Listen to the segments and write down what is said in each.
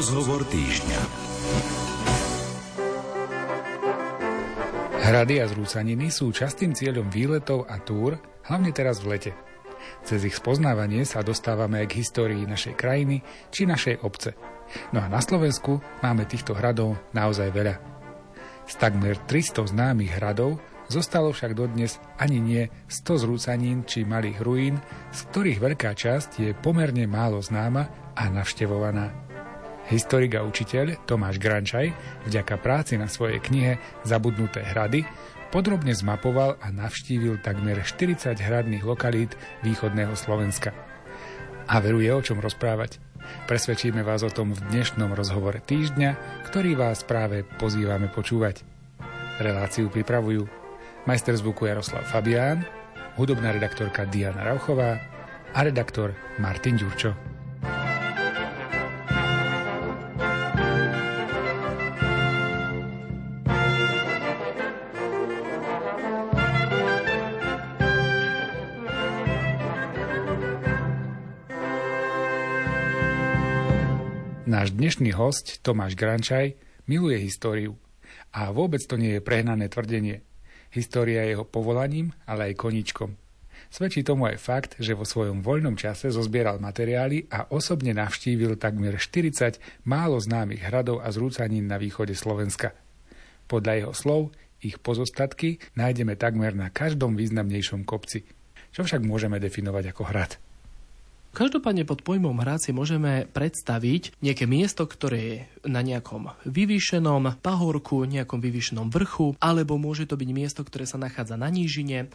Rozhovor týždňa. Hrady a zrúcaniny sú častým cieľom výletov a túr, hlavne teraz v lete. Cez ich spoznávanie sa dostávame aj k histórii našej krajiny či našej obce. No a na Slovensku máme týchto hradov naozaj veľa. Z takmer 300 známych hradov zostalo však dodnes ani nie 100 zrúcanín či malých ruín, z ktorých veľká časť je pomerne málo známa a navštevovaná. Historik a učiteľ Tomáš Grančaj vďaka práci na svojej knihe Zabudnuté hrady podrobne zmapoval a navštívil takmer 40 hradných lokalít východného Slovenska. A veruje o čom rozprávať. Presvedčíme vás o tom v dnešnom rozhovore týždňa, ktorý vás práve pozývame počúvať. Reláciu pripravujú majster zvuku Jaroslav Fabián, hudobná redaktorka Diana Rauchová a redaktor Martin Ďurčo. Dnešný host, Tomáš Grančaj, miluje históriu. A vôbec to nie je prehnané tvrdenie. História je jeho povolaním, ale aj koničkom. Svedčí tomu aj fakt, že vo svojom voľnom čase zozbieral materiály a osobne navštívil takmer 40 málo známych hradov a zrúcanín na východe Slovenska. Podľa jeho slov, ich pozostatky nájdeme takmer na každom významnejšom kopci. Čo však môžeme definovať ako hrad? Každopádne pod pojmom hrad si môžeme predstaviť nejaké miesto, ktoré je na nejakom vyvýšenom pahorku, nejakom vyvýšenom vrchu, alebo môže to byť miesto, ktoré sa nachádza na nížine,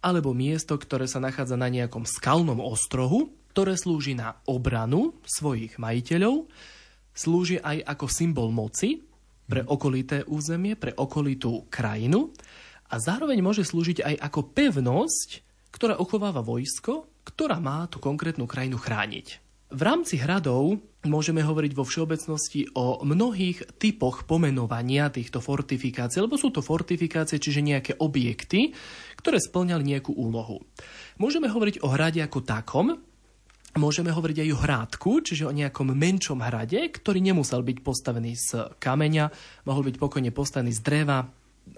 alebo miesto, ktoré sa nachádza na nejakom skalnom ostrohu, ktoré slúži na obranu svojich majiteľov, slúži aj ako symbol moci pre okolité územie, pre okolitú krajinu a zároveň môže slúžiť aj ako pevnosť, ktorá uchováva vojsko ktorá má tú konkrétnu krajinu chrániť. V rámci hradov môžeme hovoriť vo všeobecnosti o mnohých typoch pomenovania týchto fortifikácií, lebo sú to fortifikácie, čiže nejaké objekty, ktoré splňali nejakú úlohu. Môžeme hovoriť o hrade ako takom, Môžeme hovoriť aj o hrádku, čiže o nejakom menšom hrade, ktorý nemusel byť postavený z kameňa, mohol byť pokojne postavený z dreva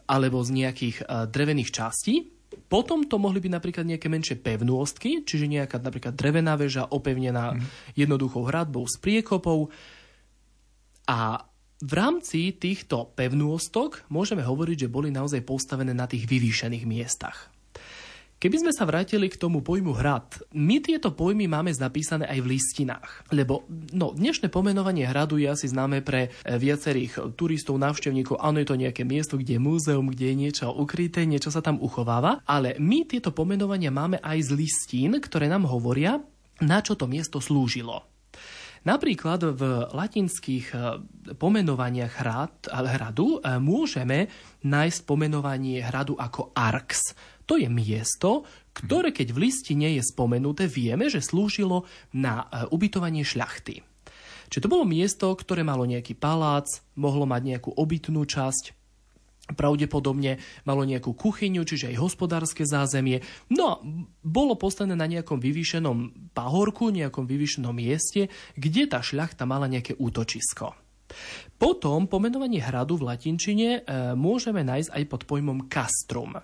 alebo z nejakých eh, drevených častí. Potom to mohli byť napríklad nejaké menšie pevnostky, čiže nejaká napríklad drevená väža opevnená mm. jednoduchou hradbou s priekopou. A v rámci týchto pevnôstok môžeme hovoriť, že boli naozaj postavené na tých vyvýšených miestach. Keby sme sa vrátili k tomu pojmu hrad, my tieto pojmy máme zapísané aj v listinách. Lebo no, dnešné pomenovanie hradu je asi známe pre e, viacerých turistov, návštevníkov. Áno, je to nejaké miesto, kde je múzeum, kde je niečo ukryté, niečo sa tam uchováva. Ale my tieto pomenovania máme aj z listín, ktoré nám hovoria, na čo to miesto slúžilo. Napríklad v latinských e, pomenovaniach hrad, hradu e, môžeme nájsť pomenovanie hradu ako Arx to je miesto, ktoré keď v listine je spomenuté, vieme, že slúžilo na e, ubytovanie šľachty. Čiže to bolo miesto, ktoré malo nejaký palác, mohlo mať nejakú obytnú časť, pravdepodobne malo nejakú kuchyňu, čiže aj hospodárske zázemie. No a bolo postavené na nejakom vyvýšenom pahorku, nejakom vyvýšenom mieste, kde tá šľachta mala nejaké útočisko. Potom pomenovanie hradu v latinčine e, môžeme nájsť aj pod pojmom castrum.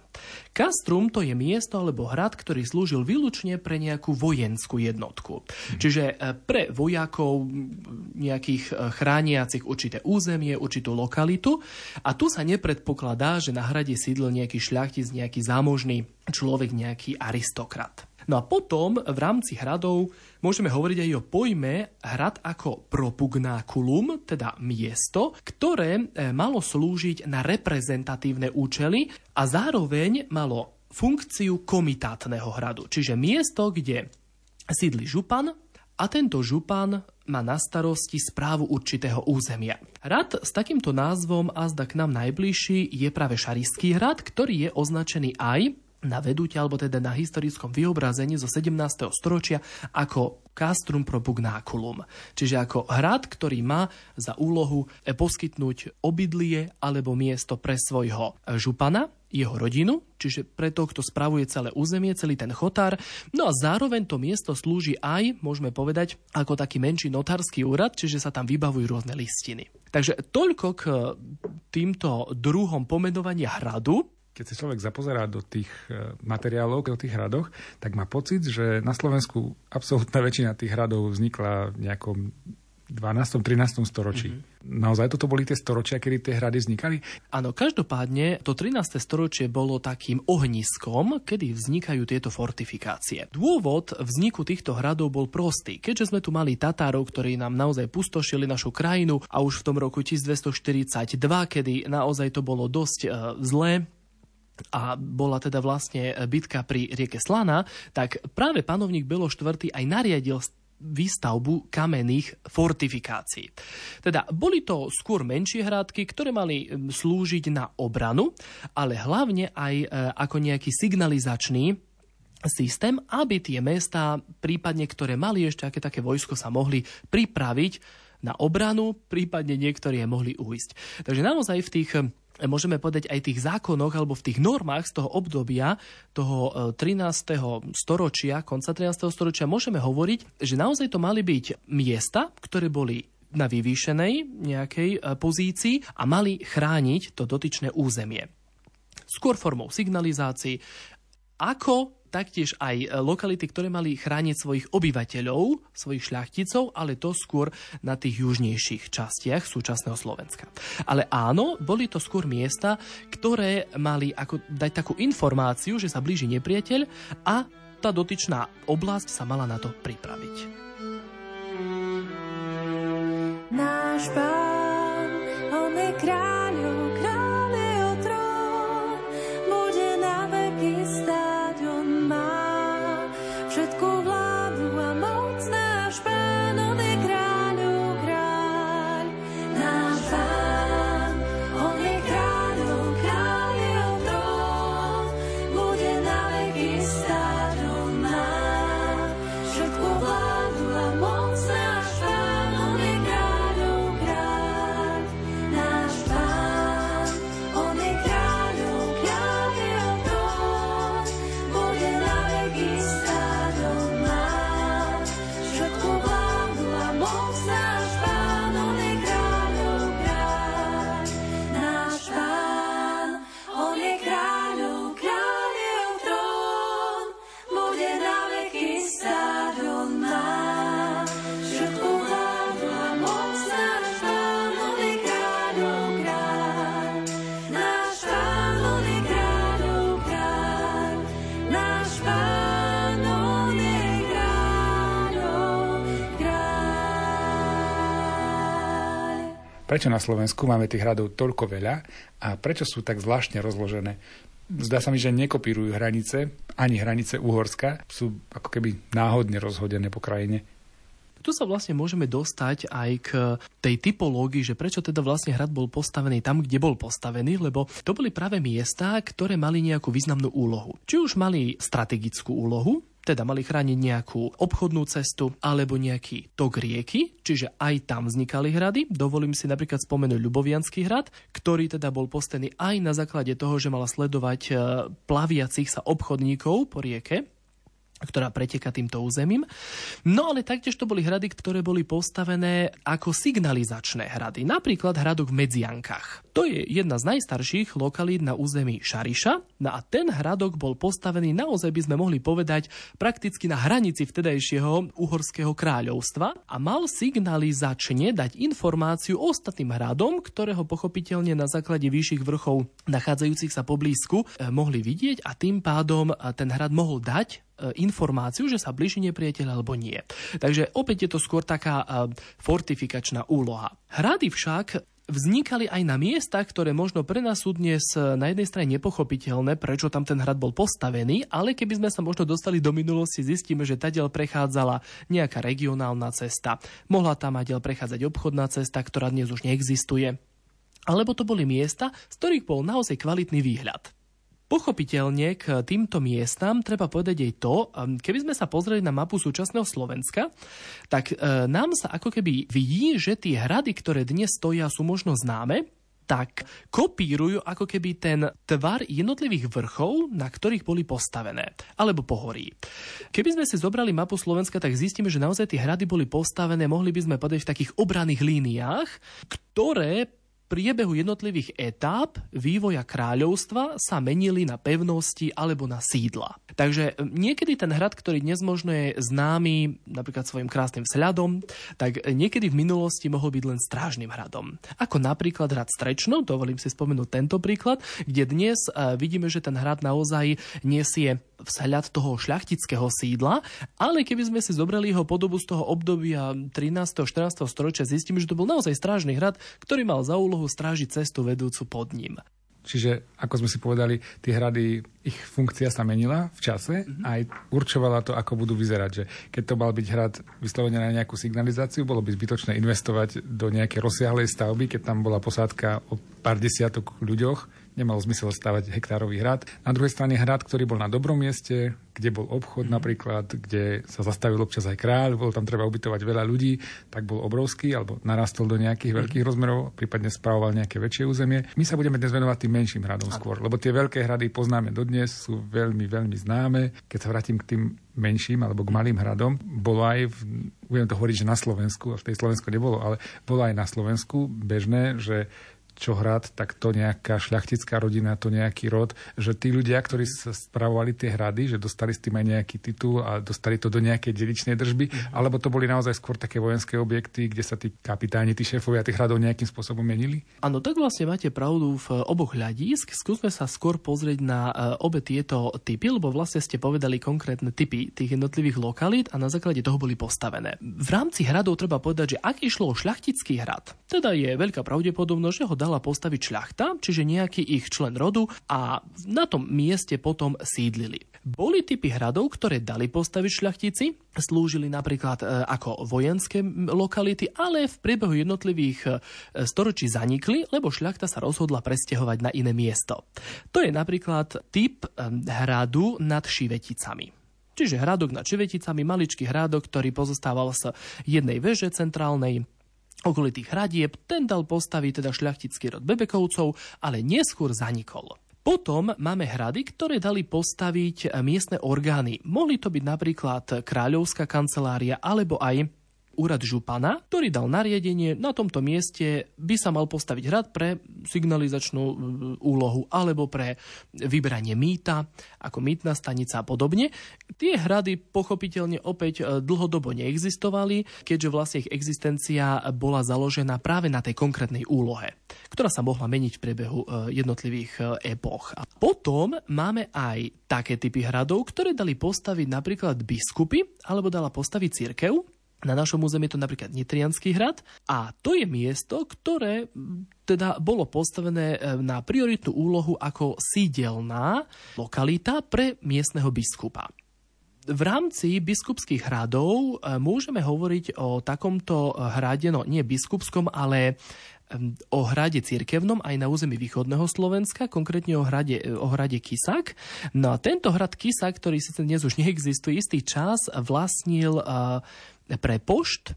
Castrum to je miesto alebo hrad, ktorý slúžil výlučne pre nejakú vojenskú jednotku. Mhm. Čiže e, pre vojakov nejakých e, chrániacich určité územie, určitú lokalitu. A tu sa nepredpokladá, že na hrade sídlil nejaký šľachtic, nejaký zámožný človek, nejaký aristokrat. No a potom v rámci hradov môžeme hovoriť aj o pojme hrad ako propugnákulum, teda miesto, ktoré e, malo slúžiť na reprezentatívne účely a zároveň malo funkciu komitátneho hradu, čiže miesto, kde sídli župan a tento župan má na starosti správu určitého územia. Hrad s takýmto názvom azda k nám najbližší je práve Šarišský hrad, ktorý je označený aj na vedúte, alebo teda na historickom vyobrazení zo 17. storočia ako castrum propugnaculum, čiže ako hrad, ktorý má za úlohu poskytnúť obydlie alebo miesto pre svojho župana. jeho rodinu, čiže pre to, kto spravuje celé územie, celý ten chotár. No a zároveň to miesto slúži aj, môžeme povedať, ako taký menší notársky úrad, čiže sa tam vybavujú rôzne listiny. Takže toľko k týmto druhom pomenovania hradu keď sa človek zapozerá do tých e, materiálov, do tých hradoch, tak má pocit, že na Slovensku absolútna väčšina tých hradov vznikla v nejakom 12. 13. storočí. Mm-hmm. Naozaj toto boli tie storočia, kedy tie hrady vznikali? Áno, každopádne to 13. storočie bolo takým ohniskom, kedy vznikajú tieto fortifikácie. Dôvod vzniku týchto hradov bol prostý. Keďže sme tu mali Tatárov, ktorí nám naozaj pustošili našu krajinu a už v tom roku 1242, kedy naozaj to bolo dosť uh, zlé, a bola teda vlastne bitka pri rieke Slana, tak práve panovník Belo IV. aj nariadil výstavbu kamenných fortifikácií. Teda boli to skôr menšie hrádky, ktoré mali slúžiť na obranu, ale hlavne aj e, ako nejaký signalizačný systém, aby tie mesta, prípadne ktoré mali ešte aké také vojsko, sa mohli pripraviť na obranu, prípadne niektorí mohli uísť. Takže naozaj v tých môžeme povedať aj tých zákonoch alebo v tých normách z toho obdobia toho 13. E, storočia, konca 13. storočia môžeme hovoriť, že naozaj to mali byť miesta, ktoré boli na vyvýšenej nejakej e, pozícii a mali chrániť to dotyčné územie. Skôr formou signalizácií, ako taktiež aj e, lokality, ktoré mali chrániť svojich obyvateľov, svojich šľachticov, ale to skôr na tých južnejších častiach súčasného Slovenska. Ale áno, boli to skôr miesta, ktoré mali ako dať takú informáciu, že sa blíži nepriateľ a tá dotyčná oblasť sa mala na to pripraviť. Náš pán, on je kráľom Prečo na Slovensku máme tých hradov toľko veľa a prečo sú tak zvláštne rozložené? Zdá sa mi, že nekopírujú hranice, ani hranice Uhorska, sú ako keby náhodne rozhodené po krajine. Tu sa vlastne môžeme dostať aj k tej typológii, že prečo teda vlastne hrad bol postavený tam, kde bol postavený, lebo to boli práve miesta, ktoré mali nejakú významnú úlohu. Či už mali strategickú úlohu, teda mali chrániť nejakú obchodnú cestu alebo nejaký tok rieky, čiže aj tam vznikali hrady. Dovolím si napríklad spomenúť Ľubovianský hrad, ktorý teda bol postený aj na základe toho, že mala sledovať e, plaviacich sa obchodníkov po rieke ktorá preteka týmto územím. No ale taktiež to boli hrady, ktoré boli postavené ako signalizačné hrady. Napríklad hradok v Medziankách. To je jedna z najstarších lokalít na území Šariša. No a ten hradok bol postavený, naozaj by sme mohli povedať, prakticky na hranici vtedajšieho uhorského kráľovstva a mal signalizačne dať informáciu ostatným hradom, ktorého pochopiteľne na základe vyšších vrchov nachádzajúcich sa poblízku eh, mohli vidieť a tým pádom eh, ten hrad mohol dať informáciu, že sa blíži nepriateľ alebo nie. Takže opäť je to skôr taká e, fortifikačná úloha. Hrady však vznikali aj na miestach, ktoré možno pre nás sú dnes e, na jednej strane nepochopiteľné, prečo tam ten hrad bol postavený, ale keby sme sa možno dostali do minulosti, zistíme, že tadiaľ prechádzala nejaká regionálna cesta. Mohla tam aj prechádzať obchodná cesta, ktorá dnes už neexistuje. Alebo to boli miesta, z ktorých bol naozaj kvalitný výhľad. Pochopiteľne k týmto miestam treba povedať aj to, um, keby sme sa pozreli na mapu súčasného Slovenska, tak e, nám sa ako keby vidí, že tie hrady, ktoré dnes stoja, sú možno známe, tak kopírujú ako keby ten tvar jednotlivých vrchov, na ktorých boli postavené, alebo pohorí. Keby sme si zobrali mapu Slovenska, tak zistíme, že naozaj tie hrady boli postavené, mohli by sme povedať v takých obranných líniách, ktoré priebehu jednotlivých etáp vývoja kráľovstva sa menili na pevnosti alebo na sídla. Takže niekedy ten hrad, ktorý dnes možno je známy napríklad svojim krásnym vzhľadom, tak niekedy v minulosti mohol byť len strážnym hradom. Ako napríklad hrad Strečno, dovolím si spomenúť tento príklad, kde dnes e, vidíme, že ten hrad naozaj nesie vzhľad toho šľachtického sídla, ale keby sme si zobrali jeho podobu z toho obdobia 13. 14. storočia, zistíme, že to bol naozaj strážny hrad, ktorý mal za úlohu strážiť cestu vedúcu pod ním. Čiže, ako sme si povedali, tie hrady, ich funkcia sa menila v čase mm-hmm. a aj určovala to, ako budú vyzerať. Že keď to mal byť hrad vyslovene na nejakú signalizáciu, bolo by zbytočné investovať do nejakej rozsiahlej stavby, keď tam bola posádka o pár desiatok ľuďoch, nemalo zmysel stavať hektárový hrad. Na druhej strane hrad, ktorý bol na dobrom mieste, kde bol obchod mm. napríklad, kde sa zastavil občas aj kráľ, bolo tam treba ubytovať veľa ľudí, tak bol obrovský alebo narastol do nejakých mm. veľkých rozmerov, prípadne spravoval nejaké väčšie územie. My sa budeme dnes venovať tým menším hradom skôr, lebo tie veľké hrady poznáme dodnes, sú veľmi, veľmi známe. Keď sa vrátim k tým menším alebo k malým hradom, bolo aj, v, budem to hovoriť, že na Slovensku, a v tej Slovensku nebolo, ale bolo aj na Slovensku bežné, že čo hrad, tak to nejaká šľachtická rodina, to nejaký rod, že tí ľudia, ktorí sa spravovali tie hrady, že dostali s tým aj nejaký titul a dostali to do nejakej dedičnej držby, mm-hmm. alebo to boli naozaj skôr také vojenské objekty, kde sa tí kapitáni, tí šéfovia tých hradov nejakým spôsobom menili? Áno, tak vlastne máte pravdu v oboch hľadísk. Skúsme sa skôr pozrieť na e, obe tieto typy, lebo vlastne ste povedali konkrétne typy tých jednotlivých lokalít a na základe toho boli postavené. V rámci hradov treba povedať, že ak išlo o šľachtický hrad, teda je veľká pravdepodobnosť, že ho dala postaviť šľachta, čiže nejaký ich člen rodu a na tom mieste potom sídlili. Boli typy hradov, ktoré dali postaviť šľachtici, slúžili napríklad e, ako vojenské lokality, ale v priebehu jednotlivých e, storočí zanikli, lebo šľachta sa rozhodla presťahovať na iné miesto. To je napríklad typ e, hradu nad Šiveticami. Čiže hradok nad Šiveticami, maličký hradok, ktorý pozostával z jednej veže centrálnej, okolitých hradieb, ten dal postaviť teda šľachtický rod Bebekovcov, ale neskôr zanikol. Potom máme hrady, ktoré dali postaviť miestne orgány. Mohli to byť napríklad kráľovská kancelária alebo aj úrad župana, ktorý dal nariadenie, na tomto mieste by sa mal postaviť hrad pre signalizačnú e, úlohu alebo pre vybranie mýta, ako mýtna stanica a podobne. Tie hrady pochopiteľne opäť e, dlhodobo neexistovali, keďže vlastne ich existencia bola založená práve na tej konkrétnej úlohe, ktorá sa mohla meniť v priebehu e, jednotlivých epoch. A potom máme aj také typy hradov, ktoré dali postaviť napríklad biskupy, alebo dala postaviť církev, na našom území je to napríklad Nitrianský hrad a to je miesto, ktoré teda bolo postavené e, na prioritnú úlohu ako sídelná lokalita pre miestneho biskupa. V rámci biskupských hradov e, môžeme hovoriť o takomto hrade, no nie biskupskom, ale o hrade cirkevnom aj na území východného Slovenska, konkrétne o hrade, o hrade Kisak. No a tento hrad Kisak, ktorý síce dnes už neexistuje, istý čas vlastnil pre pošt,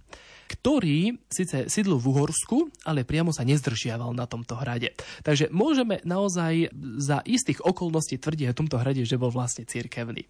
ktorý síce sídlil v Uhorsku, ale priamo sa nezdržiaval na tomto hrade. Takže môžeme naozaj za istých okolností tvrdiť o tomto hrade, že bol vlastne cirkevný.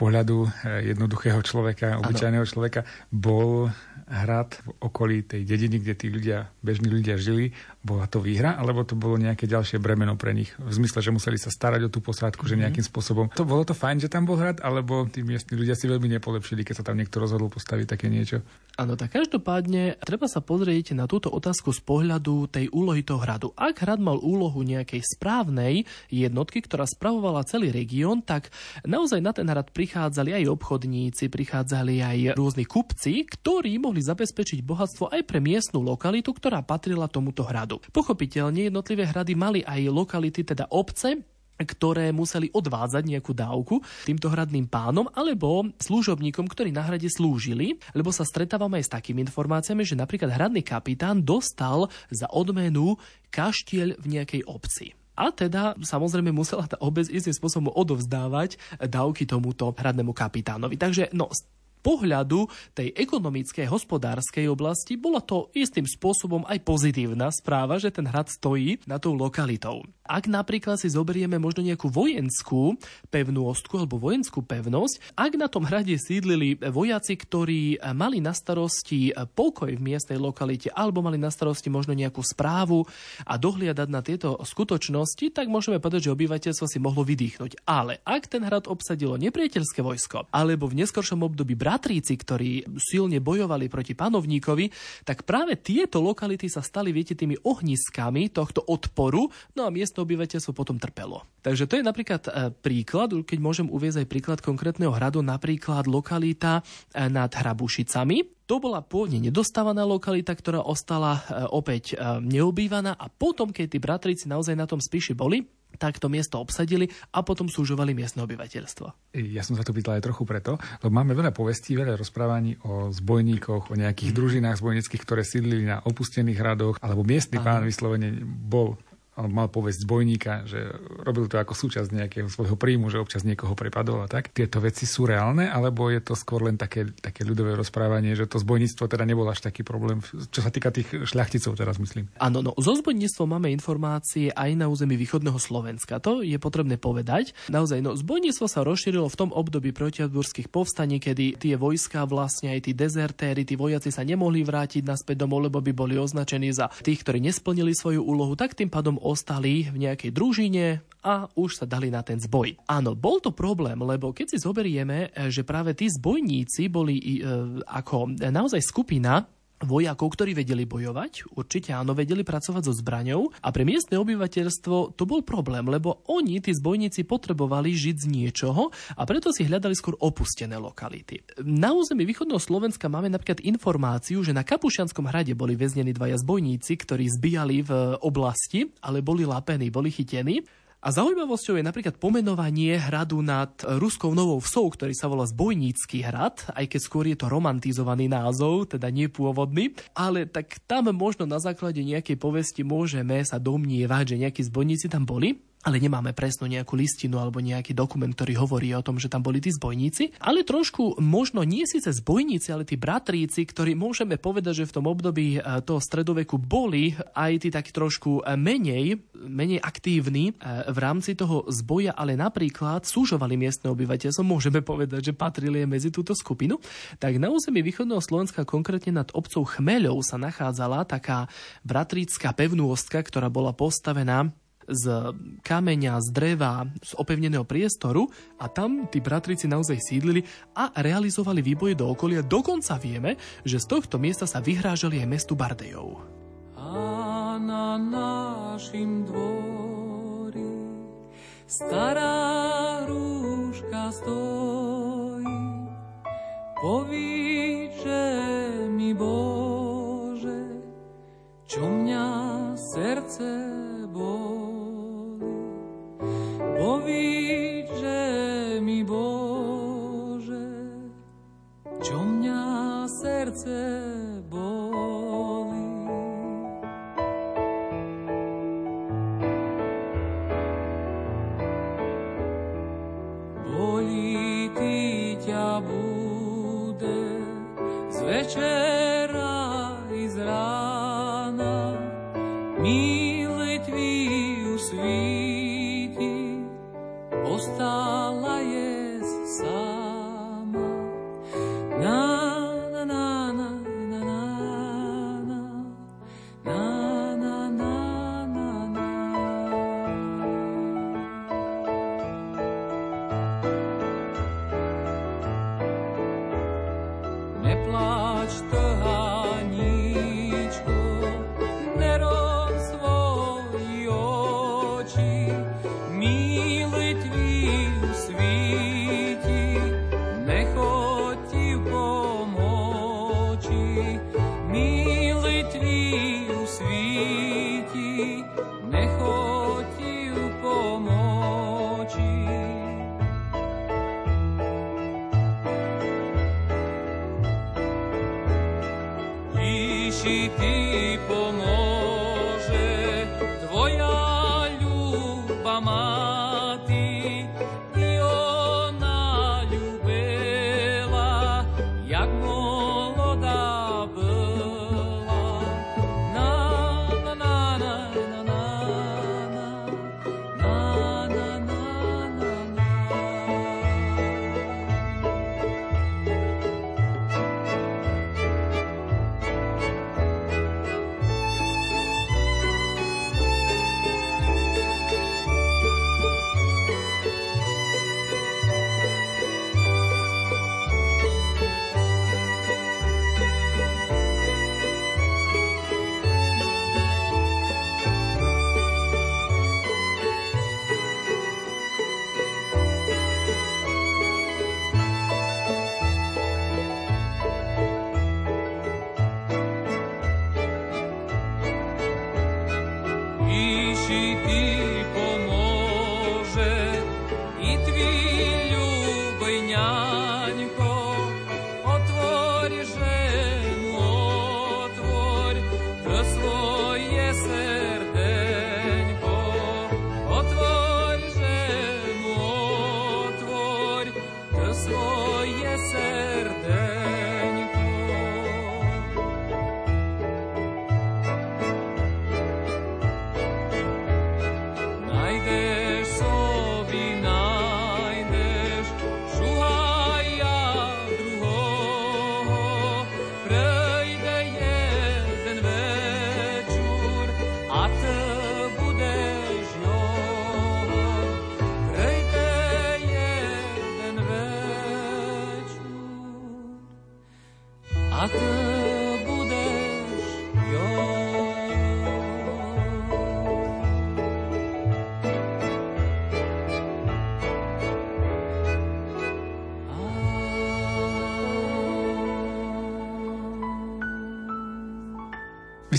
Pohľadu eh, jednoduchého človeka, obyčajného človeka, bol hrad v okolí tej dediny, kde tí ľudia, bežní ľudia žili, bola to výhra, alebo to bolo nejaké ďalšie bremeno pre nich? V zmysle, že museli sa starať o tú posádku, že mhm. nejakým spôsobom. To bolo to fajn, že tam bol hrad, alebo tí miestni ľudia si veľmi nepolepšili, keď sa tam niekto rozhodol postaviť také niečo? Áno, tak každopádne treba sa pozrieť na túto otázku z pohľadu tej úlohy toho hradu. Ak hrad mal úlohu nejakej správnej jednotky, ktorá spravovala celý región, tak naozaj na ten hrad prichádzali aj obchodníci, prichádzali aj rôzni kupci, ktorí mohli mohli zabezpečiť bohatstvo aj pre miestnu lokalitu, ktorá patrila tomuto hradu. Pochopiteľne jednotlivé hrady mali aj lokality, teda obce, ktoré museli odvádzať nejakú dávku týmto hradným pánom alebo služobníkom, ktorí na hrade slúžili, lebo sa stretávame aj s takými informáciami, že napríklad hradný kapitán dostal za odmenu kaštiel v nejakej obci. A teda samozrejme musela tá obec istým spôsobom odovzdávať dávky tomuto hradnému kapitánovi. Takže no, pohľadu tej ekonomickej, hospodárskej oblasti bola to istým spôsobom aj pozitívna správa, že ten hrad stojí na tou lokalitou. Ak napríklad si zoberieme možno nejakú vojenskú pevnú ostku alebo vojenskú pevnosť, ak na tom hrade sídlili vojaci, ktorí mali na starosti pokoj v miestnej lokalite alebo mali na starosti možno nejakú správu a dohliadať na tieto skutočnosti, tak môžeme povedať, že obyvateľstvo si mohlo vydýchnuť. Ale ak ten hrad obsadilo nepriateľské vojsko alebo v neskoršom období bratríci, ktorí silne bojovali proti panovníkovi, tak práve tieto lokality sa stali, viete, tými ohniskami tohto odporu, no a miesto obyvateľstvo potom trpelo. Takže to je napríklad e, príklad, keď môžem uvieť aj príklad konkrétneho hradu, napríklad lokalita e, nad Hrabušicami, to bola pôvodne nedostávaná lokalita, ktorá ostala e, opäť neobývaná. A potom, keď tí bratríci naozaj na tom spíši boli, tak to miesto obsadili a potom súžovali miestne obyvateľstvo. Ja som sa to pýtal aj trochu preto, lebo máme veľa povestí, veľa rozprávaní o zbojníkoch, o nejakých mm. družinách zbojnických, ktoré sídlili na opustených hradoch, alebo miestny Aha. pán vyslovene bol mal povesť zbojníka, že robil to ako súčasť nejakého svojho príjmu, že občas niekoho prepadol a tak. Tieto veci sú reálne, alebo je to skôr len také, také ľudové rozprávanie, že to zbojníctvo teda nebol až taký problém, čo sa týka tých šľachticov teraz myslím. Áno, no, zo zbojníctvom máme informácie aj na území východného Slovenska. To je potrebné povedať. Naozaj, no, zbojníctvo sa rozšírilo v tom období protiadburských povstaní, kedy tie vojska vlastne aj tí dezertéri, tí vojaci sa nemohli vrátiť naspäť domov, lebo by boli označení za tých, ktorí nesplnili svoju úlohu, tak tým pádom ostali v nejakej družine a už sa dali na ten zboj. Áno, bol to problém, lebo keď si zoberieme, že práve tí zbojníci boli e, ako naozaj skupina vojakov, ktorí vedeli bojovať, určite áno, vedeli pracovať so zbraňou a pre miestne obyvateľstvo to bol problém, lebo oni, tí zbojníci, potrebovali žiť z niečoho a preto si hľadali skôr opustené lokality. Na území východného Slovenska máme napríklad informáciu, že na Kapušianskom hrade boli väznení dvaja zbojníci, ktorí zbijali v oblasti, ale boli lapení, boli chytení. A zaujímavosťou je napríklad pomenovanie hradu nad Ruskou Novou Vsou, ktorý sa volá Zbojnícky hrad, aj keď skôr je to romantizovaný názov, teda nepôvodný, ale tak tam možno na základe nejakej povesti môžeme sa domnievať, že nejakí zbojníci tam boli ale nemáme presnú nejakú listinu alebo nejaký dokument, ktorý hovorí o tom, že tam boli tí zbojníci, ale trošku možno nie síce zbojníci, ale tí bratríci, ktorí môžeme povedať, že v tom období e, toho stredoveku boli aj tí takí trošku e, menej, menej aktívni e, v rámci toho zboja, ale napríklad súžovali miestne obyvateľstvo, môžeme povedať, že patrili medzi túto skupinu, tak na území východného Slovenska, konkrétne nad obcov Chmeľov, sa nachádzala taká bratrícka pevnôstka, ktorá bola postavená z kameňa, z dreva, z opevneného priestoru a tam tí bratrici naozaj sídlili a realizovali výboje do okolia. Dokonca vieme, že z tohto miesta sa vyhrážali aj mestu Bardejov. A na našim dvori stará rúška stojí, povíče mi Bože, čo mňa srdce boli. Srdce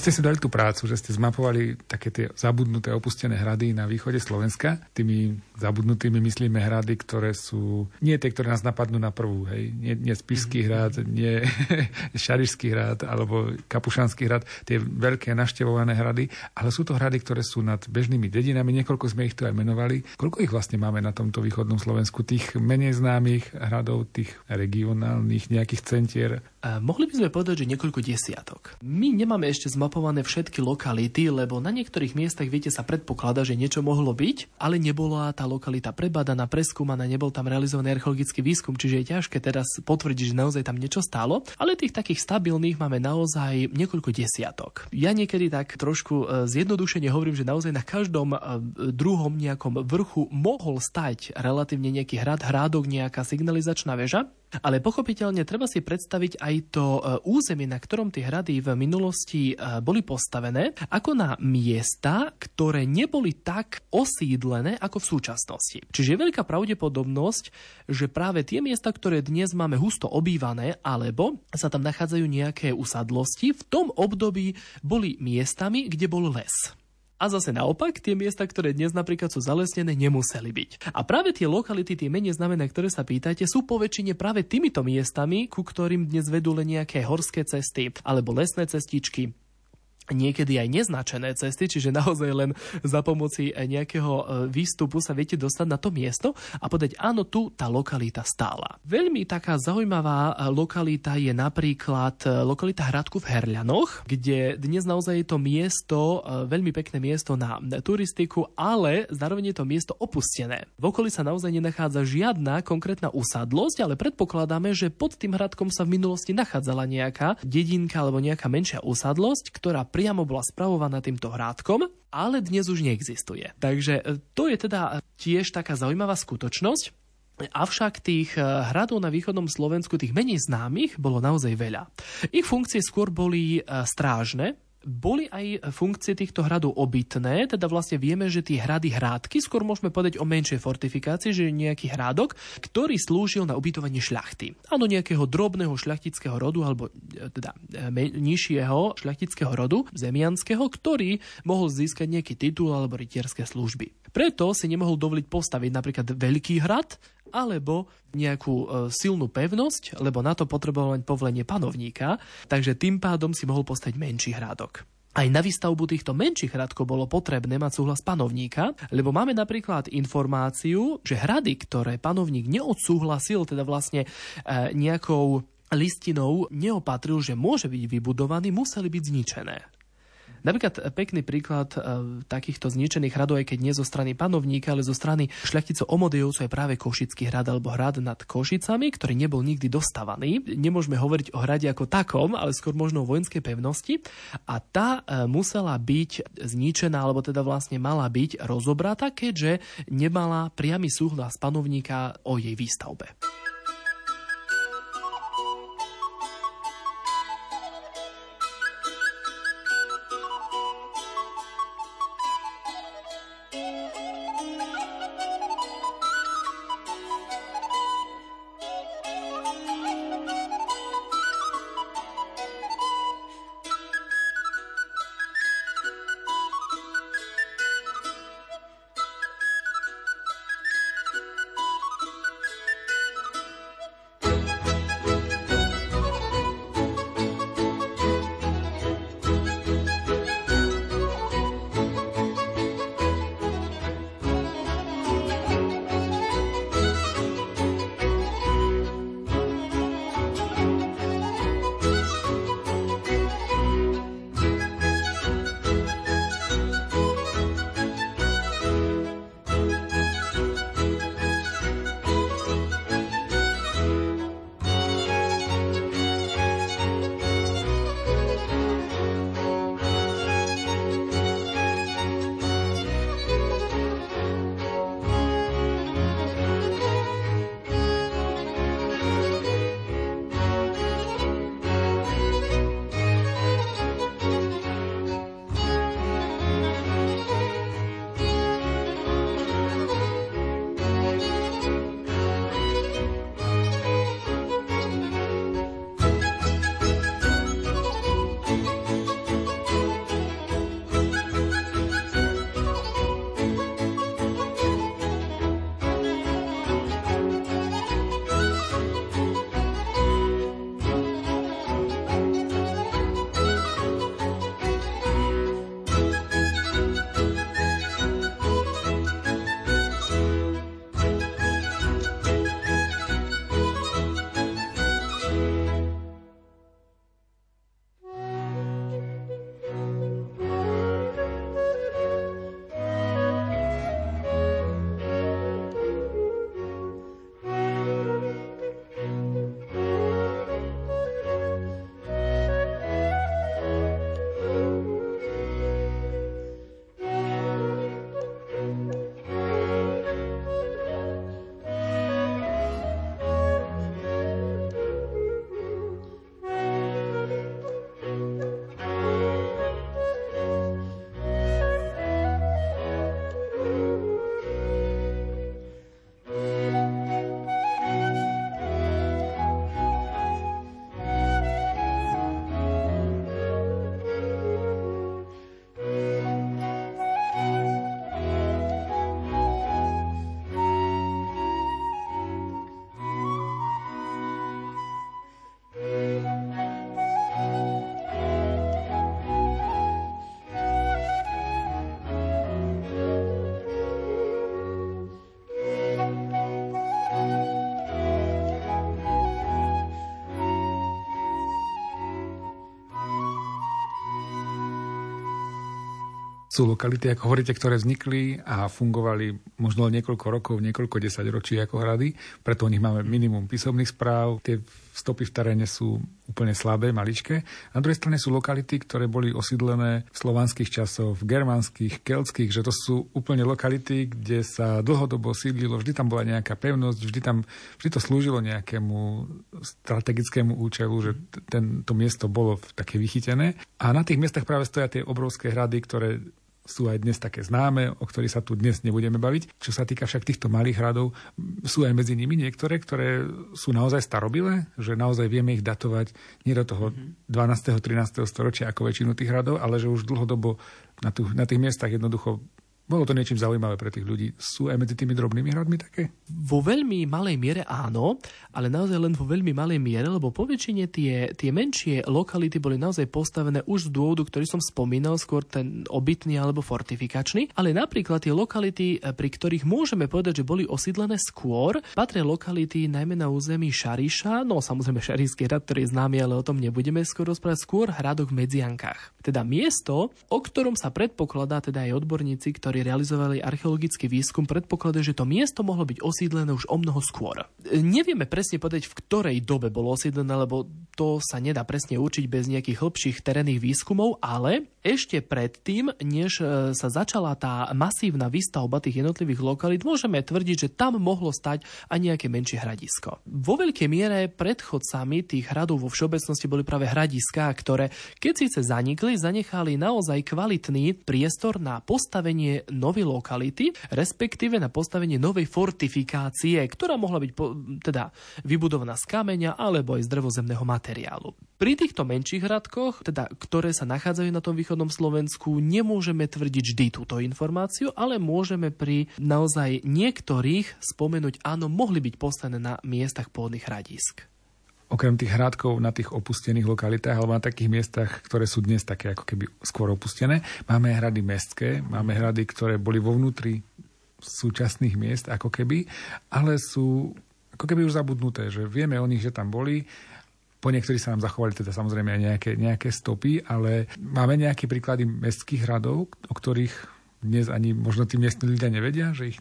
ste si dali tú prácu, že ste zmapovali také tie zabudnuté, opustené hrady na východe Slovenska. Tými zabudnutými myslíme hrady, ktoré sú nie tie, ktoré nás napadnú na prvú. Hej. Nie, nie Spišský mhm. hrad, nie Šarišský hrad alebo Kapušanský hrad, tie veľké naštevované hrady, ale sú to hrady, ktoré sú nad bežnými dedinami. Niekoľko sme ich tu aj menovali. Koľko ich vlastne máme na tomto východnom Slovensku? Tých menej známych hradov, tých regionálnych nejakých centier? A mohli by sme povedať, že niekoľko desiatok. My nemáme ešte zmapované zmapované všetky lokality, lebo na niektorých miestach, viete, sa predpokladá, že niečo mohlo byť, ale nebola tá lokalita prebadaná, preskúmaná, nebol tam realizovaný archeologický výskum, čiže je ťažké teraz potvrdiť, že naozaj tam niečo stálo, ale tých takých stabilných máme naozaj niekoľko desiatok. Ja niekedy tak trošku e, zjednodušene hovorím, že naozaj na každom e, druhom nejakom vrchu mohol stať relatívne nejaký hrad, hrádok, nejaká signalizačná väža, ale pochopiteľne treba si predstaviť aj to e, územie, na ktorom tie hrady v minulosti e, boli postavené, ako na miesta, ktoré neboli tak osídlené ako v súčasnosti. Čiže je veľká pravdepodobnosť, že práve tie miesta, ktoré dnes máme husto obývané, alebo sa tam nachádzajú nejaké usadlosti, v tom období boli miestami, kde bol les. A zase naopak, tie miesta, ktoré dnes napríklad sú zalesnené, nemuseli byť. A práve tie lokality, tie menej znamená, ktoré sa pýtate, sú poväčšine práve týmito miestami, ku ktorým dnes vedú len nejaké horské cesty alebo lesné cestičky niekedy aj neznačené cesty, čiže naozaj len za pomoci nejakého e, výstupu sa viete dostať na to miesto a povedať, áno, tu tá lokalita stála. Veľmi taká zaujímavá e, lokalita je napríklad e, lokalita Hradku v Herľanoch, kde dnes naozaj je to miesto, veľmi pekné miesto na turistiku, ale zároveň je to miesto opustené. V okolí sa naozaj nenachádza žiadna konkrétna usadlosť, ale predpokladáme, že pod tým hradkom sa v minulosti nachádzala nejaká dedinka alebo nejaká menšia usadlosť, ktorá pri priamo bola spravovaná týmto hrádkom, ale dnes už neexistuje. Takže e, to je teda tiež taká zaujímavá skutočnosť, Avšak tých e, hradov na východnom Slovensku, tých menej známych, bolo naozaj veľa. Ich funkcie skôr boli e, strážne, boli aj funkcie týchto hradov obytné, teda vlastne vieme, že tie hrady hrádky, skôr môžeme povedať o menšej fortifikácii, že nejaký hrádok, ktorý slúžil na ubytovanie šľachty. Áno, nejakého drobného šľachtického rodu, alebo e, teda e, nižšieho šľachtického rodu, zemianského, ktorý mohol získať nejaký titul alebo rytierské služby. Preto si nemohol dovoliť postaviť napríklad veľký hrad, alebo nejakú e, silnú pevnosť, lebo na to potreboval len povolenie panovníka, takže tým pádom si mohol postaviť menší hrádok. Aj na výstavbu týchto menších hradkov bolo potrebné mať súhlas panovníka, lebo máme napríklad informáciu, že hrady, ktoré panovník neodsúhlasil, teda vlastne e, nejakou listinou neopatril, že môže byť vybudovaný, museli byť zničené. Napríklad pekný príklad e, takýchto zničených hradov, aj keď nie zo strany panovníka, ale zo strany šľachticov Omodejovcov je práve Košický hrad alebo hrad nad Košicami, ktorý nebol nikdy dostavaný. Nemôžeme hovoriť o hrade ako takom, ale skôr možno o vojenskej pevnosti. A tá e, musela byť zničená, alebo teda vlastne mala byť rozobratá, keďže nemala priamy súhlas panovníka o jej výstavbe. Sú lokality, ako hovoríte, ktoré vznikli a fungovali možno niekoľko rokov, niekoľko desaťročí ako hrady, preto o nich máme minimum písomných správ. Tie stopy v teréne sú úplne slabé, maličké. Na druhej strane sú lokality, ktoré boli osídlené v slovanských časoch, v germánskych, keltských, že to sú úplne lokality, kde sa dlhodobo sídlilo, vždy tam bola nejaká pevnosť, vždy, tam, vždy to slúžilo nejakému strategickému účelu, že ten, to miesto bolo také vychytené. A na tých miestach práve stoja tie obrovské hrady, ktoré sú aj dnes také známe, o ktorých sa tu dnes nebudeme baviť. Čo sa týka však týchto malých hradov, sú aj medzi nimi niektoré, ktoré sú naozaj starobilé, že naozaj vieme ich datovať nie do toho 12. 13. storočia ako väčšinu tých hradov, ale že už dlhodobo na, tu, na tých miestach jednoducho Bolo to niečím zaujímavé pre tých ľudí. Sú aj medzi tými drobnými hradmi také? Vo veľmi malej miere áno, ale naozaj len vo veľmi malej miere, lebo po väčšine tie, tie menšie lokality boli naozaj postavené už z dôvodu, ktorý som spomínal, skôr ten obytný alebo fortifikačný, ale napríklad tie lokality, pri ktorých môžeme povedať, že boli osídlené skôr, patria lokality najmä na území Šariša, no samozrejme Šarísky hrad, ktorý je známy, ale o tom nebudeme skôr rozprávať, skôr hradok v Medziankách. Teda miesto, o ktorom sa predpokladá, teda aj odborníci, ktorí realizovali archeologický výskum, predpokladajú, že to miesto mohlo byť osídlené už o mnoho skôr. Nevieme presne povedať, v ktorej dobe bolo osídlené, lebo to sa nedá presne určiť bez nejakých hĺbších terénnych výskumov, ale ešte predtým, než e, sa začala tá masívna výstavba tých jednotlivých lokalít, môžeme tvrdiť, že tam mohlo stať aj nejaké menšie hradisko. Vo veľkej miere predchodcami tých hradov vo všeobecnosti boli práve hradiská, ktoré, keď síce zanikli, zanechali naozaj kvalitný priestor na postavenie novej lokality, respektíve na postavenie novej fortifikácie, ktorá mohla byť po, teda vybudovaná z kameňa alebo aj z drevozemného materiálu. Pri týchto menších hradkoch, teda, ktoré sa nachádzajú na tom východnom Slovensku, nemôžeme tvrdiť vždy túto informáciu, ale môžeme pri naozaj niektorých spomenúť, áno, mohli byť postavené na miestach pôvodných hradísk okrem tých hradkov na tých opustených lokalitách alebo na takých miestach, ktoré sú dnes také ako keby skôr opustené, máme hrady mestské, máme hrady, ktoré boli vo vnútri súčasných miest ako keby, ale sú ako keby už zabudnuté, že vieme o nich, že tam boli, po niektorých sa nám zachovali teda samozrejme aj nejaké, nejaké stopy, ale máme nejaké príklady mestských hradov, o ktorých dnes ani možno tí miestni ľudia nevedia, že ich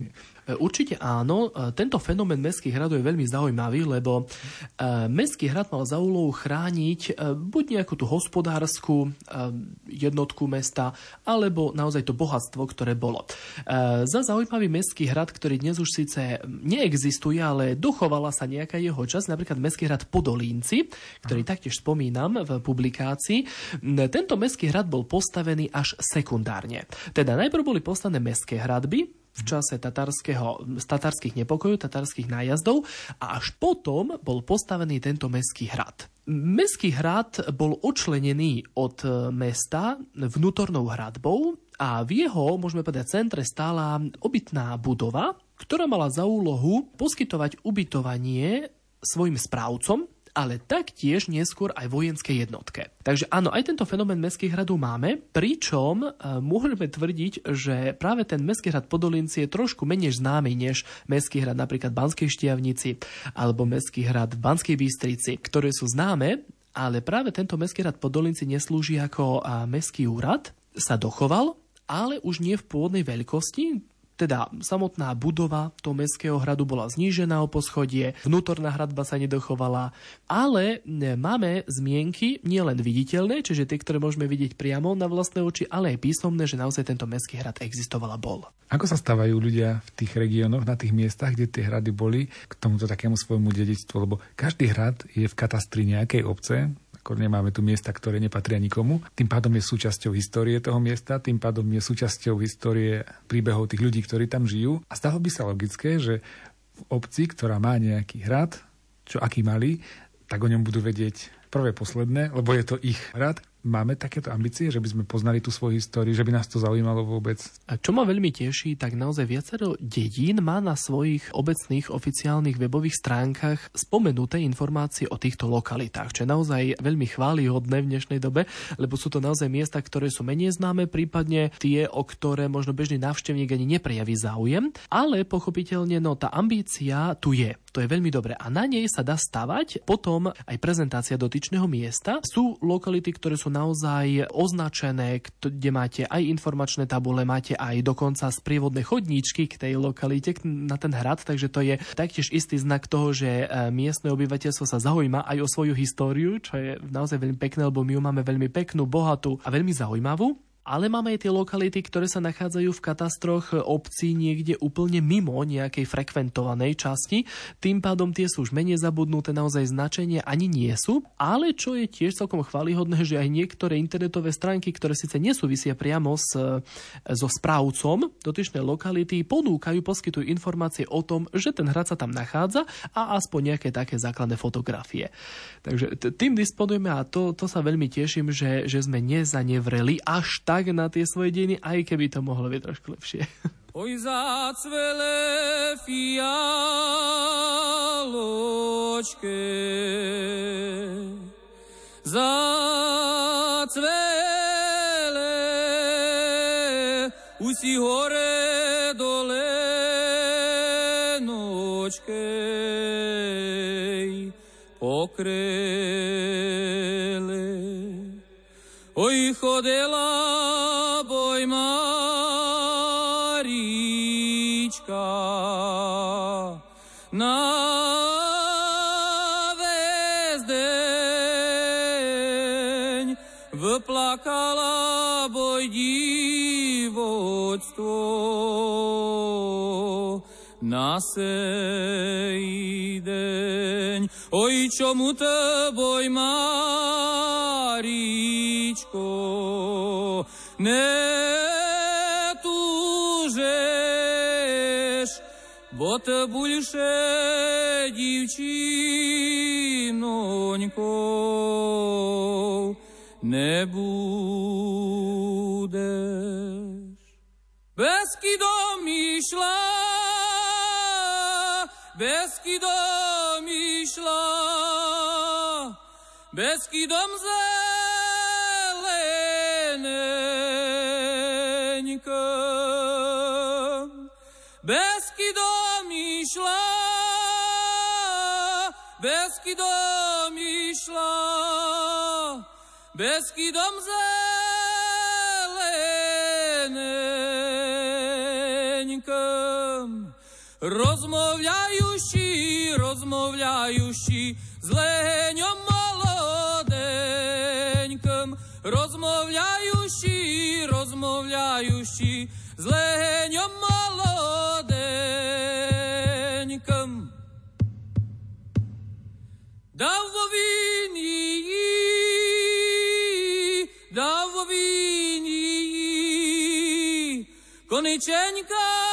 E, určite áno. E, tento fenomén mestských hradov je veľmi zaujímavý, lebo e, mestský hrad mal za úlohu chrániť buď nejakú tú hospodárskú jednotku mesta, alebo naozaj to bohatstvo, ktoré bolo. Za zaujímavý mestský hrad, ktorý dnes už síce neexistuje, ale dochovala sa nejaká jeho časť, napríklad mestský hrad Podolínci, ktorý taktiež spomínam v publikácii. Tento mestský hrad bol postavený až sekundárne. Teda najprv boli postavené mestské hradby, v čase tatarských nepokojov, tatarských nájazdov a až potom bol postavený tento mestský hrad. Mestský hrad bol odčlenený od mesta vnútornou hradbou a v jeho, môžeme povedať, centre stála obytná budova, ktorá mala za úlohu poskytovať ubytovanie svojim správcom, ale taktiež neskôr aj vojenské jednotke. Takže áno, aj tento fenomén mestských hradov máme, pričom e, môžeme tvrdiť, že práve ten mestský hrad Podolinci je trošku menej známy než mestský hrad napríklad Banskej Štiavnici alebo mestský hrad v Banskej Bystrici, ktoré sú známe, ale práve tento mestský hrad Podolinci neslúži ako mestský úrad, sa dochoval, ale už nie v pôvodnej veľkosti, teda samotná budova toho mestského hradu bola znížená o poschodie, vnútorná hradba sa nedochovala, ale máme zmienky nielen viditeľné, čiže tie, ktoré môžeme vidieť priamo na vlastné oči, ale aj písomné, že naozaj tento mestský hrad existoval a bol. Ako sa stávajú ľudia v tých regiónoch, na tých miestach, kde tie hrady boli, k tomuto takému svojmu dedictvu? Lebo každý hrad je v katastri nejakej obce, ako nemáme tu miesta, ktoré nepatria nikomu. Tým pádom je súčasťou histórie toho miesta, tým pádom je súčasťou histórie príbehov tých ľudí, ktorí tam žijú. A stalo by sa logické, že v obci, ktorá má nejaký hrad, čo aký malý, tak o ňom budú vedieť prvé, posledné, lebo je to ich hrad Máme takéto ambície, že by sme poznali tú svoju históriu, že by nás to zaujímalo vôbec? A čo ma veľmi teší, tak naozaj viacero dedín má na svojich obecných oficiálnych webových stránkach spomenuté informácie o týchto lokalitách, čo je naozaj veľmi chválihodné v dnešnej dobe, lebo sú to naozaj miesta, ktoré sú menej známe, prípadne tie, o ktoré možno bežný návštevník ani neprejaví záujem, ale pochopiteľne no, tá ambícia tu je. To je veľmi dobré. A na nej sa dá stavať potom aj prezentácia dotyčného miesta. Sú lokality, ktoré sú naozaj označené, kde máte aj informačné tabule, máte aj dokonca sprievodné chodníčky k tej lokalite, na ten hrad, takže to je taktiež istý znak toho, že e, miestne obyvateľstvo sa zaujíma aj o svoju históriu, čo je naozaj veľmi pekné, lebo my ju máme veľmi peknú, bohatú a veľmi zaujímavú. Ale máme aj tie lokality, ktoré sa nachádzajú v katastroch obcí niekde úplne mimo nejakej frekventovanej časti. Tým pádom tie sú už menej zabudnuté, naozaj značenie ani nie sú. Ale čo je tiež celkom chválihodné, že aj niektoré internetové stránky, ktoré síce nesúvisia priamo s, so správcom dotyčnej lokality, ponúkajú, poskytujú informácie o tom, že ten hrad sa tam nachádza a aspoň nejaké také základné fotografie. Takže tým disponujeme a to, to sa veľmi teším, že, že sme nezanevreli až tak na tie svoje dejiny, aj keby to mohlo byť trošku lepšie. Oj zacvele fialočke, zacvele, usi hore dole nočke, на сей день. Ой, чому тебе, Марічко, не тужиш, бо те більше дівчинонько не будеш. Bez kidom išla Beskydom išla, Beskydom bez Beskydom išla, Beskydom išla, Beskydom zeleneňkom. Rozmowlają розмовляючи з легенем молоденьким, розмовляючи, розмовляючи з легенем молоденьким. Дав він її, дав він її, кониченька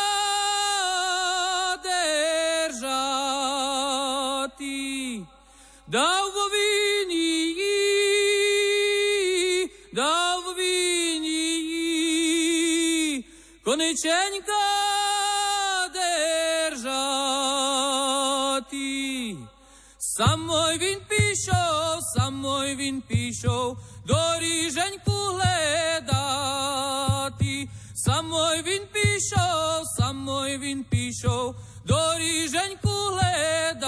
dušou do rýženku hledati. Samoj vin pišov, samoj vin pišov, do rýženku hledati.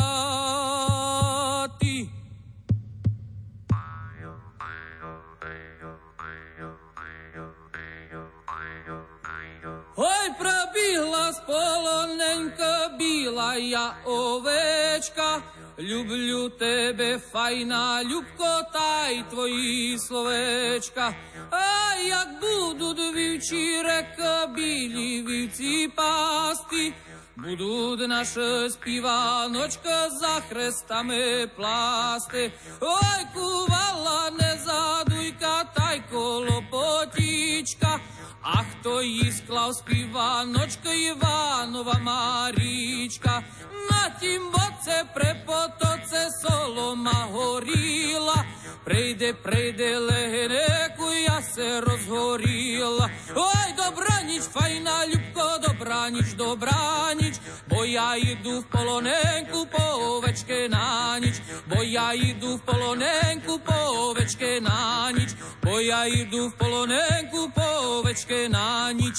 Oj, probila spolonenka, bila ja ovečka, люблю тебе, файна любко, та й твої словечка. А як будуть вівчі река білі вівці пасти, Будуть наша співаночка за хрестами пласти. Ой, кувала не задуйка, та й колопотічка. А хто їй склав співаночка Іванова Марічка? На тім боце препотоце солома горіла. Прийде, прийде легенеку, я се розгоріла. Ой, добра ніч, файна любко, добра ніч, добра ніч, бо я йду в полоненьку по овечки на ніч, бо я йду в полоненьку по овечки на ніч, бо я йду в полоненьку по овечки на ніч.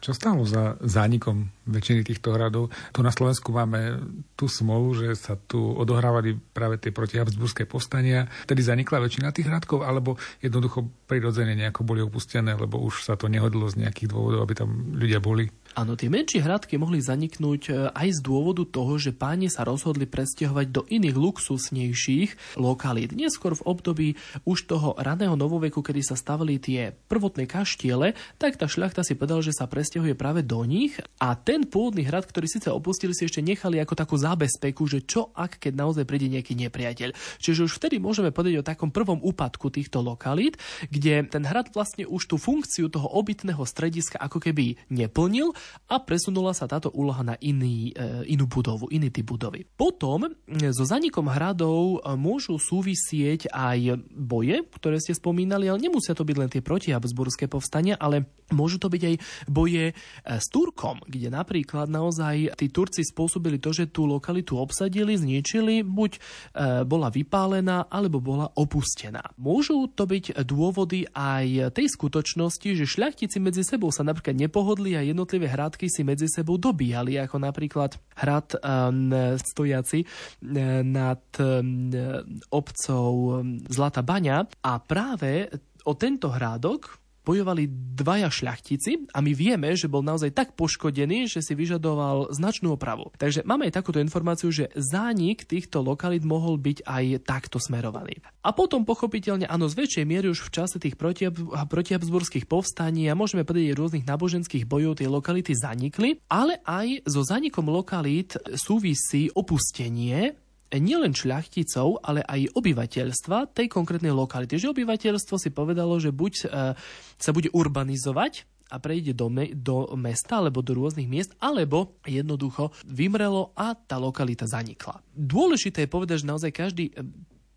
Čo stalo za zánikom väčšiny týchto hradov? Tu na Slovensku máme tú smolu, že sa tu odohrávali práve tie protihabsburské povstania. Tedy zanikla väčšina tých hradkov, alebo jednoducho prirodzene nejako boli opustené, lebo už sa to nehodilo z nejakých dôvodov, aby tam ľudia boli? Áno, tie menšie hradky mohli zaniknúť e, aj z dôvodu toho, že páni sa rozhodli presťahovať do iných luxusnejších lokalít. Neskôr v období už toho raného novoveku, kedy sa stavili tie prvotné kaštiele, tak tá šľachta si povedal, že sa presťahuje práve do nich a ten pôvodný hrad, ktorý síce opustili, si ešte nechali ako takú zábezpeku, že čo ak, keď naozaj príde nejaký nepriateľ. Čiže už vtedy môžeme povedať o takom prvom úpadku týchto lokalít, kde ten hrad vlastne už tú funkciu toho obytného strediska ako keby neplnil a presunula sa táto úloha na iný, e, inú budovu, iný typ budovy. Potom so zanikom hradov môžu súvisieť aj boje, ktoré ste spomínali, ale nemusia to byť len tie protihabsburské povstania, ale môžu to byť aj boje s Turkom, kde napríklad naozaj tí Turci spôsobili to, že tú lokalitu obsadili, zničili, buď bola vypálená, alebo bola opustená. Môžu to byť dôvody aj tej skutočnosti, že šľachtici medzi sebou sa napríklad nepohodli a jednotlivé hradky si medzi sebou dobíjali, ako napríklad hrad um, stojaci um, nad um, obcov Zlata Baňa. A práve o tento hrádok bojovali dvaja šľachtici a my vieme, že bol naozaj tak poškodený, že si vyžadoval značnú opravu. Takže máme aj takúto informáciu, že zánik týchto lokalít mohol byť aj takto smerovaný. A potom pochopiteľne, áno, z väčšej miery už v čase tých protihabsburských povstaní a môžeme povedať rôznych náboženských bojov tie lokality zanikli, ale aj so zanikom lokalít súvisí opustenie nielen šľachticov, ale aj obyvateľstva tej konkrétnej lokality. Že obyvateľstvo si povedalo, že buď e, sa bude urbanizovať a prejde do, me- do mesta alebo do rôznych miest, alebo jednoducho vymrelo a tá lokalita zanikla. Dôležité je povedať, že naozaj každý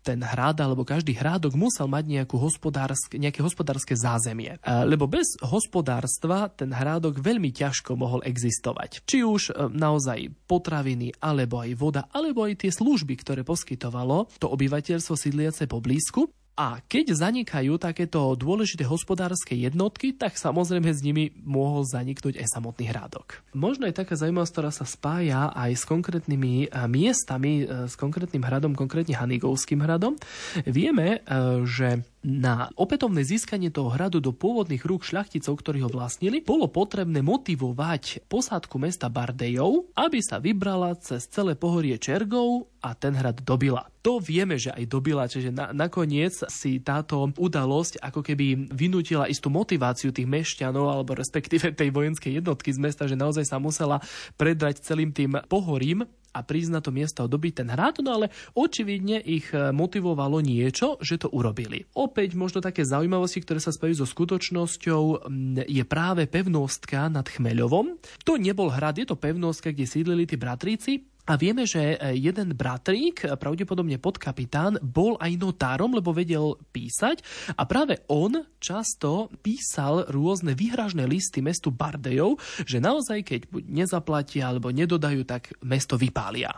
ten hrad alebo každý hrádok musel mať nejakú hospodárske, nejaké hospodárske zázemie. E, lebo bez hospodárstva ten hrádok veľmi ťažko mohol existovať. Či už e, naozaj potraviny, alebo aj voda, alebo aj tie služby, ktoré poskytovalo to obyvateľstvo sídliace poblízku, a keď zanikajú takéto dôležité hospodárske jednotky, tak samozrejme s nimi mohol zaniknúť aj samotný hrádok. Možno je taká zaujímavosť, ktorá sa spája aj s konkrétnymi eh, miestami, eh, s konkrétnym hradom, konkrétne Hanigovským hradom. Vieme, eh, že na opätovné získanie toho hradu do pôvodných rúk šľachticov, ktorí ho vlastnili, bolo potrebné motivovať posádku mesta Bardejov, aby sa vybrala cez celé pohorie Čergov a ten hrad dobila. To vieme, že aj dobila, čiže na, nakoniec si táto udalosť ako keby vynútila istú motiváciu tých mešťanov alebo respektíve tej vojenskej jednotky z mesta, že naozaj sa musela predrať celým tým pohorím a prísť na to miesto a dobiť ten hrad, no ale očividne ich e, motivovalo niečo, že to urobili. Opäť možno také zaujímavosti, ktoré sa spajú so skutočnosťou, je práve pevnostka nad Chmeľovom. To nebol hrad, je to pevnostka, kde sídlili tí bratríci, a vieme, že e, jeden bratrík, e, pravdepodobne podkapitán, bol aj notárom, lebo vedel písať a práve on často písal rôzne výhražné listy mestu Bardejov, že naozaj, keď buď nezaplatia alebo nedodajú, tak mesto vypália.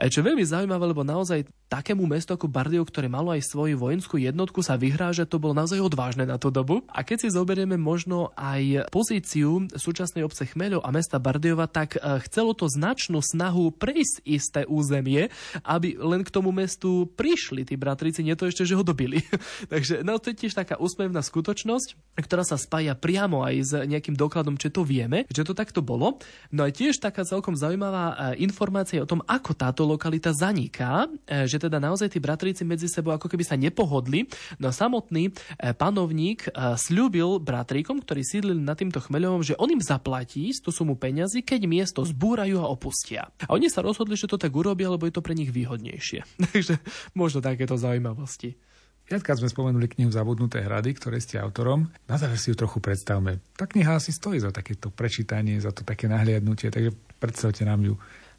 E, čo je veľmi zaujímavé, lebo naozaj takému mestu ako Bardejov, ktoré malo aj svoju vojenskú jednotku, sa vyhráža, to bolo naozaj odvážne na tú dobu. A keď si zoberieme možno aj pozíciu súčasnej obce Chmeľov a mesta Bardejova, tak chcelo to značnú snahu prejsť prejsť isté územie, aby len k tomu mestu prišli tí bratríci, nie to ešte, že ho dobili. Takže no, to je tiež taká úsmevná skutočnosť, ktorá sa spája priamo aj s nejakým dokladom, že to vieme, že to takto bolo. No a tiež taká celkom zaujímavá e, informácia o tom, ako táto lokalita zaniká, e, že teda naozaj tí bratríci medzi sebou ako keby sa nepohodli. No samotný e, panovník slúbil bratríkom, ktorí sídlili na týmto chmeľovom, že on im zaplatí tú sumu peňazí, keď miesto zbúrajú a opustia. A oni sa roz rozhodli, že to tak urobia, lebo je to pre nich výhodnejšie. Takže možno takéto zaujímavosti. Viackrát sme spomenuli knihu Zabudnuté hrady, ktoré ste autorom. Na záver si ju trochu predstavme. Tá kniha asi stojí za takéto prečítanie, za to také nahliadnutie, takže predstavte nám ju.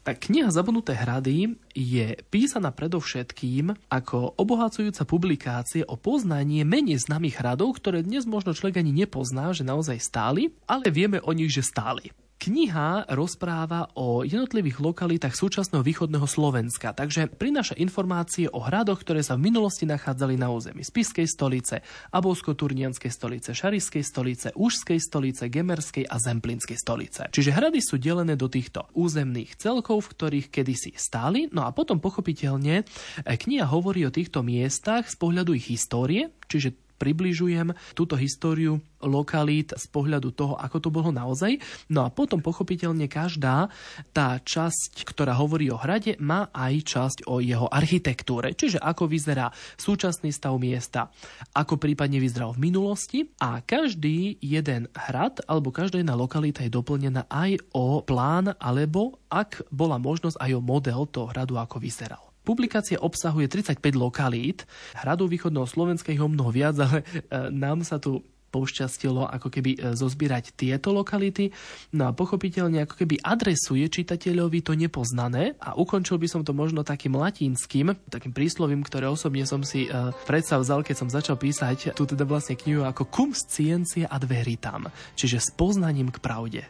Tak kniha Zabudnuté hrady je písaná predovšetkým ako obohacujúca publikácie o poznanie menej známych hradov, ktoré dnes možno človek ani nepozná, že naozaj stáli, ale vieme o nich, že stáli. Kniha rozpráva o jednotlivých lokalitách súčasného východného Slovenska, takže prináša informácie o hradoch, ktoré sa v minulosti nachádzali na území Spiskej stolice, Abovsko-Turnianskej stolice, Šariskej stolice, Užskej stolice, Gemerskej a Zemplinskej stolice. Čiže hrady sú delené do týchto územných celkov, v ktorých kedysi stáli, no a potom pochopiteľne eh, kniha hovorí o týchto miestach z pohľadu ich histórie, čiže približujem túto históriu lokalít z pohľadu toho, ako to bolo naozaj. No a potom pochopiteľne každá tá časť, ktorá hovorí o hrade, má aj časť o jeho architektúre. Čiže ako vyzerá súčasný stav miesta, ako prípadne vyzeral v minulosti a každý jeden hrad alebo každá jedna lokalita je doplnená aj o plán alebo ak bola možnosť aj o model toho hradu, ako vyzeral. Publikácia obsahuje 35 lokalít. Hradu východného Slovenska ich o mnoho viac, ale e, nám sa tu pošťastilo ako keby e, zozbierať tieto lokality. No a pochopiteľne ako keby adresuje čitateľovi to nepoznané a ukončil by som to možno takým latinským, takým príslovím, ktoré osobne som si uh, predstavzal, keď som začal písať tu teda vlastne knihu ako cum scientia ad veritam, čiže s poznaním k pravde.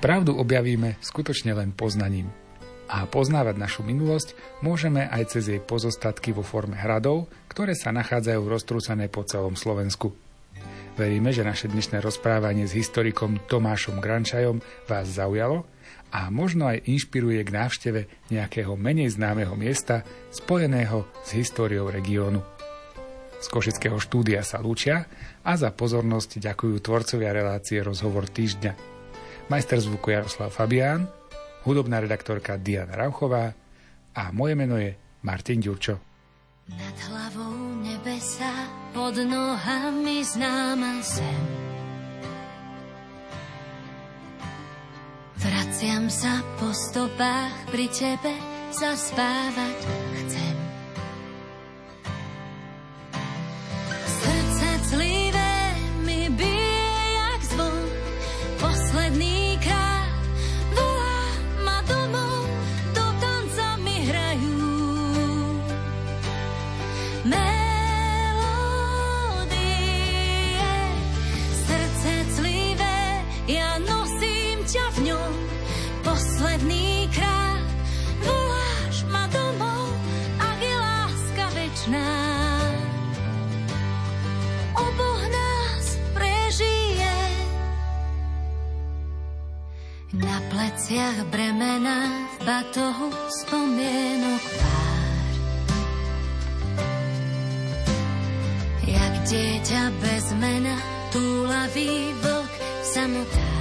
Pravdu objavíme skutočne len poznaním. A poznávať našu minulosť môžeme aj cez jej pozostatky vo forme hradov, ktoré sa nachádzajú roztrúsané po celom Slovensku. Veríme, že naše dnešné rozprávanie s historikom Tomášom Grančajom vás zaujalo a možno aj inšpiruje k návšteve nejakého menej známeho miesta spojeného s históriou regiónu. Z Košického štúdia sa lúčia a za pozornosť ďakujú tvorcovia relácie Rozhovor týždňa majster zvuku Jaroslav Fabián, hudobná redaktorka Diana Rauchová a moje meno je Martin Ďurčo. Nad hlavou nebesa, pod nohami známa zem. Vraciam sa po stopách, pri tebe zaspávať chcem. Pleciach bremena, v batohu spomienok pár. Jak dieťa bez mena, túlavý vlk v samotách.